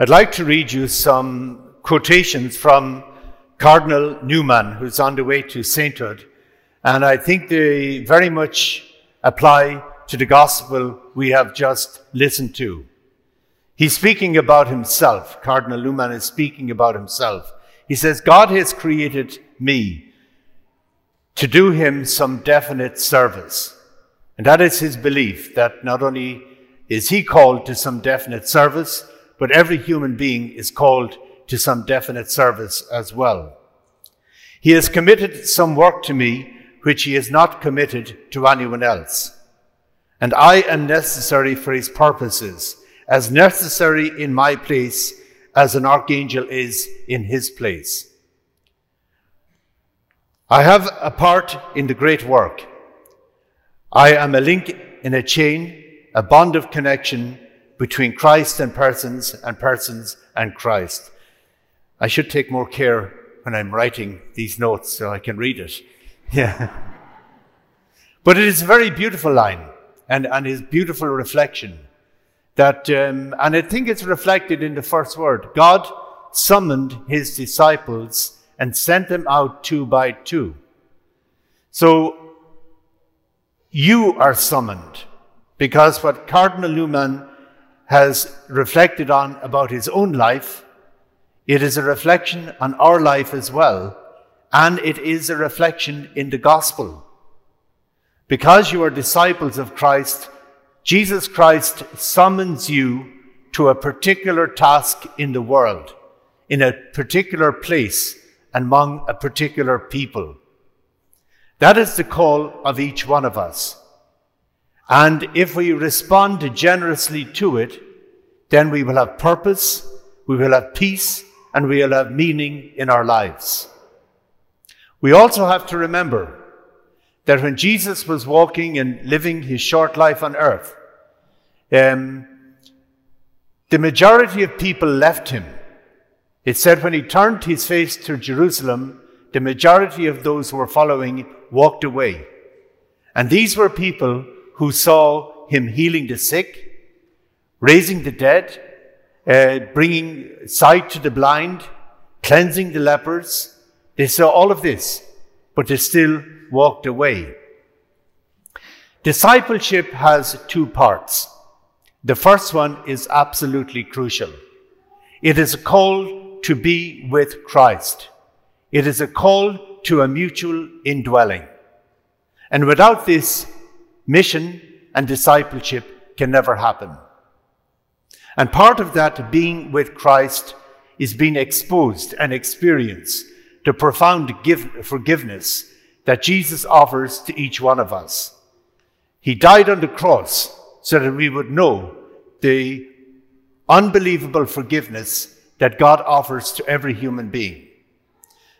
I'd like to read you some quotations from Cardinal Newman, who's on the way to sainthood, and I think they very much apply to the gospel we have just listened to. He's speaking about himself. Cardinal Newman is speaking about himself. He says, God has created me to do him some definite service. And that is his belief that not only is he called to some definite service, but every human being is called to some definite service as well. He has committed some work to me which he has not committed to anyone else. And I am necessary for his purposes, as necessary in my place as an archangel is in his place. I have a part in the great work. I am a link in a chain, a bond of connection between Christ and persons and persons and Christ. I should take more care when I'm writing these notes so I can read it. Yeah. But it is a very beautiful line and, and his beautiful reflection that, um, and I think it's reflected in the first word. God summoned his disciples and sent them out two by two. So you are summoned because what Cardinal Newman has reflected on about his own life, it is a reflection on our life as well, and it is a reflection in the gospel. Because you are disciples of Christ, Jesus Christ summons you to a particular task in the world, in a particular place, among a particular people. That is the call of each one of us. And if we respond generously to it, then we will have purpose, we will have peace, and we will have meaning in our lives. We also have to remember that when Jesus was walking and living his short life on earth, um, the majority of people left him. It said when he turned his face to Jerusalem, the majority of those who were following walked away. And these were people who saw him healing the sick, raising the dead, uh, bringing sight to the blind, cleansing the lepers. They saw all of this, but they still walked away. Discipleship has two parts. The first one is absolutely crucial. It is a call to be with Christ. It is a call to a mutual indwelling. And without this, mission and discipleship can never happen. And part of that being with Christ is being exposed and experience the profound give, forgiveness that Jesus offers to each one of us. He died on the cross so that we would know the unbelievable forgiveness that God offers to every human being.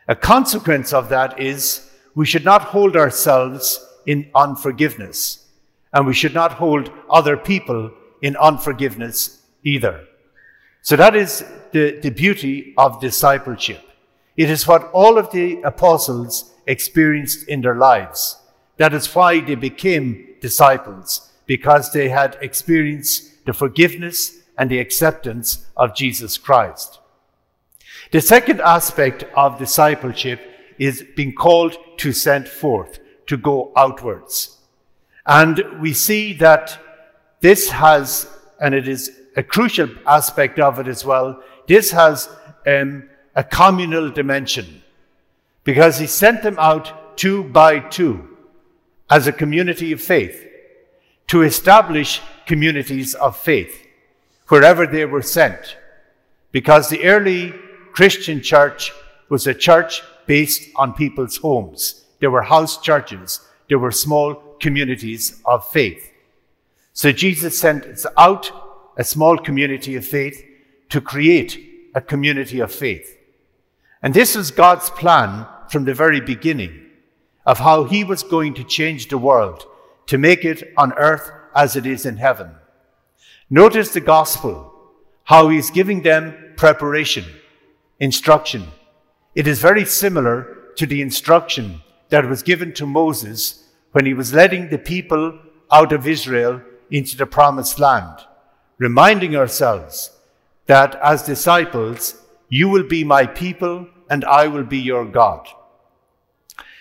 A consequence of that is we should not hold ourselves in unforgiveness. And we should not hold other people in unforgiveness either. So that is the, the beauty of discipleship. It is what all of the apostles experienced in their lives. That is why they became disciples, because they had experienced the forgiveness and the acceptance of Jesus Christ. The second aspect of discipleship is being called to send forth to go outwards. And we see that this has, and it is a crucial aspect of it as well, this has um, a communal dimension because he sent them out two by two as a community of faith to establish communities of faith wherever they were sent. Because the early Christian church was a church based on people's homes. There were house churches. There were small communities of faith. So Jesus sent out a small community of faith to create a community of faith. And this was God's plan from the very beginning of how he was going to change the world to make it on earth as it is in heaven. Notice the gospel, how he's giving them preparation, instruction. It is very similar to the instruction that was given to Moses when he was letting the people out of Israel into the promised land, reminding ourselves that as disciples, you will be my people and I will be your God.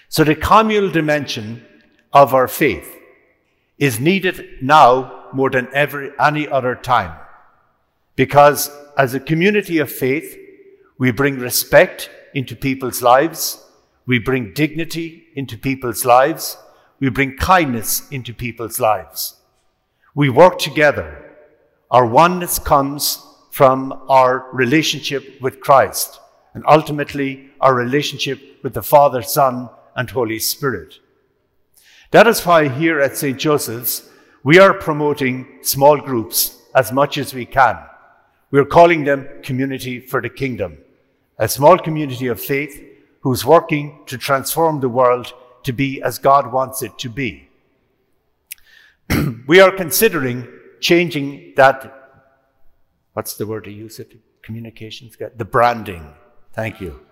So the communal dimension of our faith is needed now more than ever any other time. Because as a community of faith, we bring respect into people's lives, we bring dignity into people's lives, we bring kindness into people's lives. We work together. Our oneness comes from our relationship with Christ and ultimately our relationship with the Father, Son, and Holy Spirit. That is why here at St. Joseph's, we are promoting small groups as much as we can. We're calling them Community for the Kingdom, a small community of faith who's working to transform the world to be as God wants it to be. we are considering changing that, what's the word to use it? Communications, the branding. Thank you.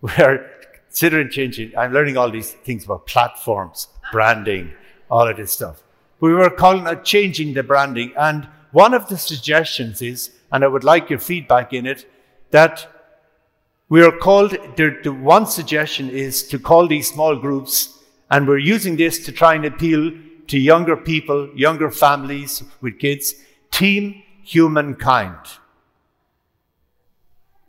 We are considering changing. I'm learning all these things about platforms, branding, all of this stuff. We were calling it changing the branding. And one of the suggestions is, and I would like your feedback in it, that we are called, the, the one suggestion is to call these small groups, and we're using this to try and appeal to younger people, younger families with kids, Team Humankind.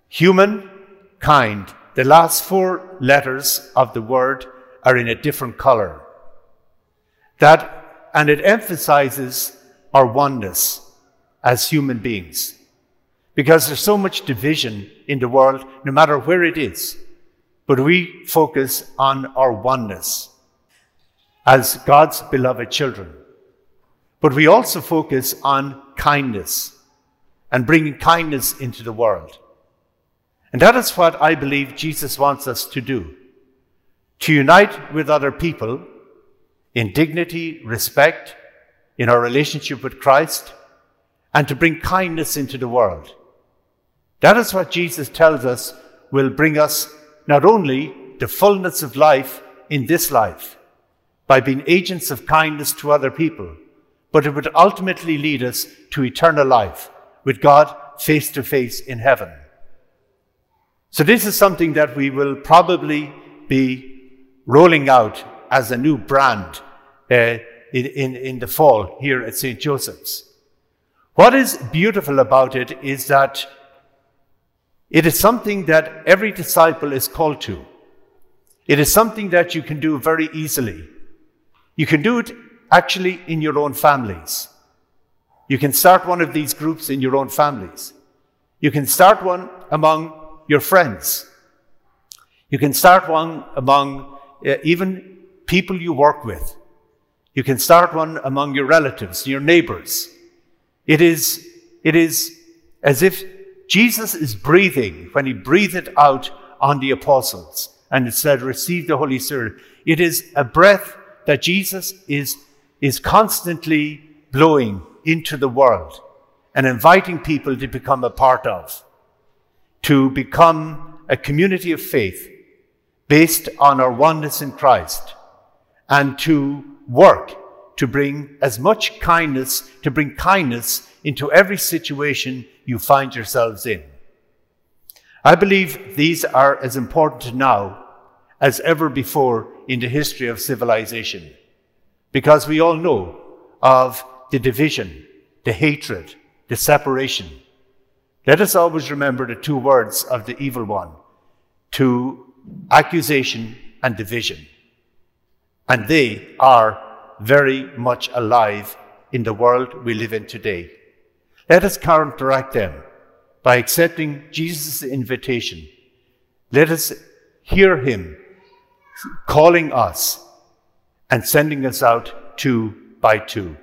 Humankind. The last four letters of the word are in a different color. That, and it emphasizes our oneness as human beings. Because there's so much division in the world, no matter where it is. But we focus on our oneness as God's beloved children. But we also focus on kindness and bringing kindness into the world. And that is what I believe Jesus wants us to do to unite with other people in dignity, respect, in our relationship with Christ, and to bring kindness into the world. That is what Jesus tells us will bring us not only the fullness of life in this life by being agents of kindness to other people, but it would ultimately lead us to eternal life with God face to face in heaven. So, this is something that we will probably be rolling out as a new brand uh, in, in, in the fall here at St. Joseph's. What is beautiful about it is that it is something that every disciple is called to. It is something that you can do very easily. You can do it actually in your own families. You can start one of these groups in your own families. You can start one among your friends. You can start one among uh, even people you work with. You can start one among your relatives, your neighbors. It is, it is as if Jesus is breathing when he breathed out on the apostles and it said, receive the Holy Spirit. It is a breath that Jesus is, is constantly blowing into the world and inviting people to become a part of, to become a community of faith based on our oneness in Christ and to work to bring as much kindness, to bring kindness into every situation you find yourselves in. I believe these are as important now as ever before in the history of civilization because we all know of the division, the hatred, the separation. Let us always remember the two words of the evil one to accusation and division. And they are very much alive in the world we live in today. Let us counteract them by accepting Jesus' invitation. Let us hear him calling us and sending us out two by two.